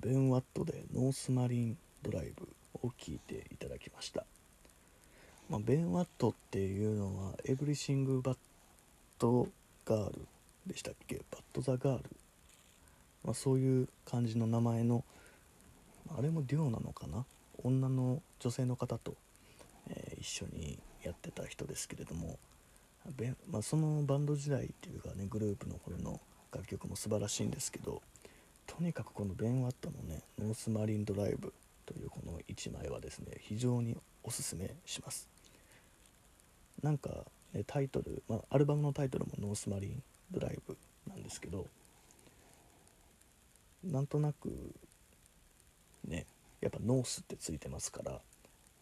ベン・ワットで North Marine Drive を聴いていただきました、まあ、ベン・ワットっていうのは Everything But Girl でしたっけ？ But the Girl、まあ、そういう感じの名前のあれもデュオなのかな？女の女性の方と、えー、一緒にやってた人ですけれどもベンまあ、そのバンド時代っていうかねグループの頃の楽曲も素晴らしいんですけどとにかくこのベン・ワットのね「North Marine Drive」というこの1枚はですね非常におすすめします。なんか、ね、タイトル、まあ、アルバムのタイトルも「North Marine Drive」なんですけどなんとなくねやっぱノースってついてますから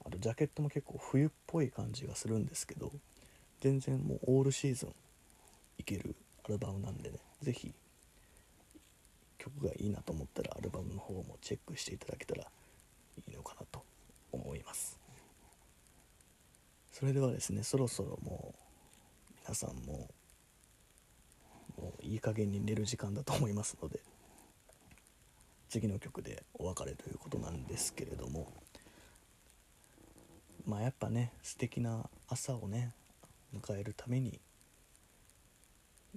あとジャケットも結構冬っぽい感じがするんですけど全然もうオールシーズンいけるアルバムなんでね是非曲がいいなと思ったらアルバムの方もチェックしていただけたらいいのかなと思います。それではですねそろそろもう皆さんももういい加減に寝る時間だと思いますので次の曲でお別れということなんですけれどもまあやっぱね素敵な朝をね迎えるために、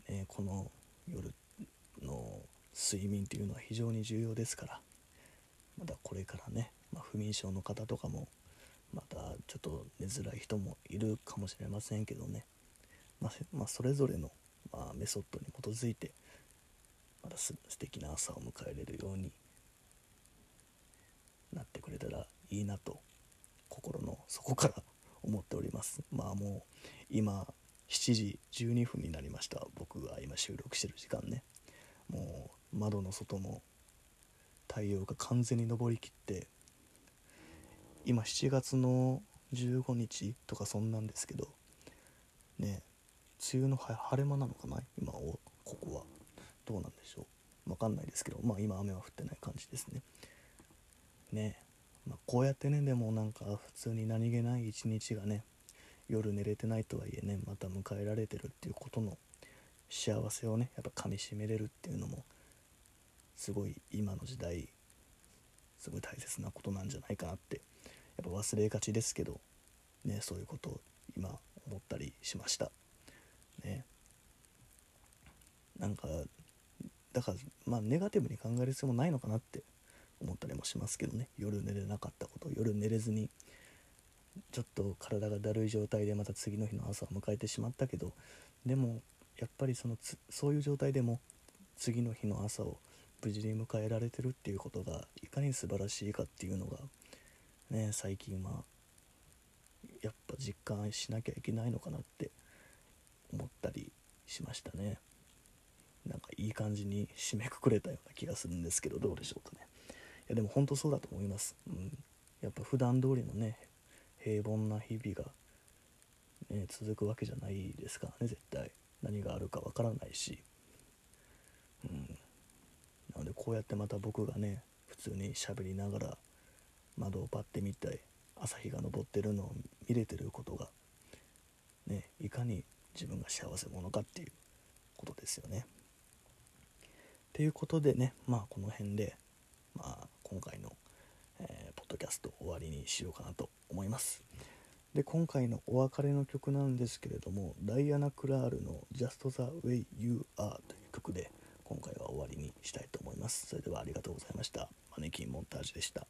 ね、この夜睡眠というのは非常に重要ですから。まだこれからね、まあ、不眠症の方とかもまたちょっと寝づらい人もいるかもしれませんけどね、まあ、まあ、それぞれの、ま、メソッドに基づいてまたす素敵な朝を迎えれるようになってくれたらいいなと心の底から思っております。まあもう今7時12分になりました。僕が今収録してる時間ね。窓の外も太陽が完全に昇りきって今7月の15日とかそんなんですけどね梅雨の晴れ間なのかな今をここは。どうなんでしょう。分かんないですけどまあ今雨は降ってない感じですね。ねまあ、こうやってねでもなんか普通に何気ない一日がね夜寝れてないとはいえねまた迎えられてるっていうことの幸せをねやっぱかみしめれるっていうのもすごい今の時代すごい大切なことなんじゃないかなってやっぱ忘れがちですけどねそういうことを今思ったりしました。ね。なんかだからまあネガティブに考える必要もないのかなって思ったりもしますけどね。夜寝れなかったこと夜寝れずにちょっと体がだるい状態でまた次の日の朝を迎えてしまったけどでもやっぱりそのそういう状態でも次の日の朝を無事に迎えられてるっていうことがいかに素晴らしいかっていうのがね最近はやっぱ実感しなきゃいけないのかなって思ったりしましたね。なんかいい感じに締めくくれたような気がするんですけどどうでしょうかね。いやでも本当そうだと思います、うん、やっぱ普段通りのね平凡な日々が、ね、続くわけじゃないですからね絶対。何があるかわからないし、でこうやってまた僕がね普通に喋りながら窓をパッて見て朝日が昇ってるのを見れてることが、ね、いかに自分が幸せ者かっていうことですよね。ということでねまあこの辺で、まあ、今回の、えー、ポッドキャスト終わりにしようかなと思いますで今回のお別れの曲なんですけれどもダイアナ・クラールの「Just the Way You Are」という曲で今回は終わりにしたいと思います。それではありがとうございました。マネキンモンタージュでした。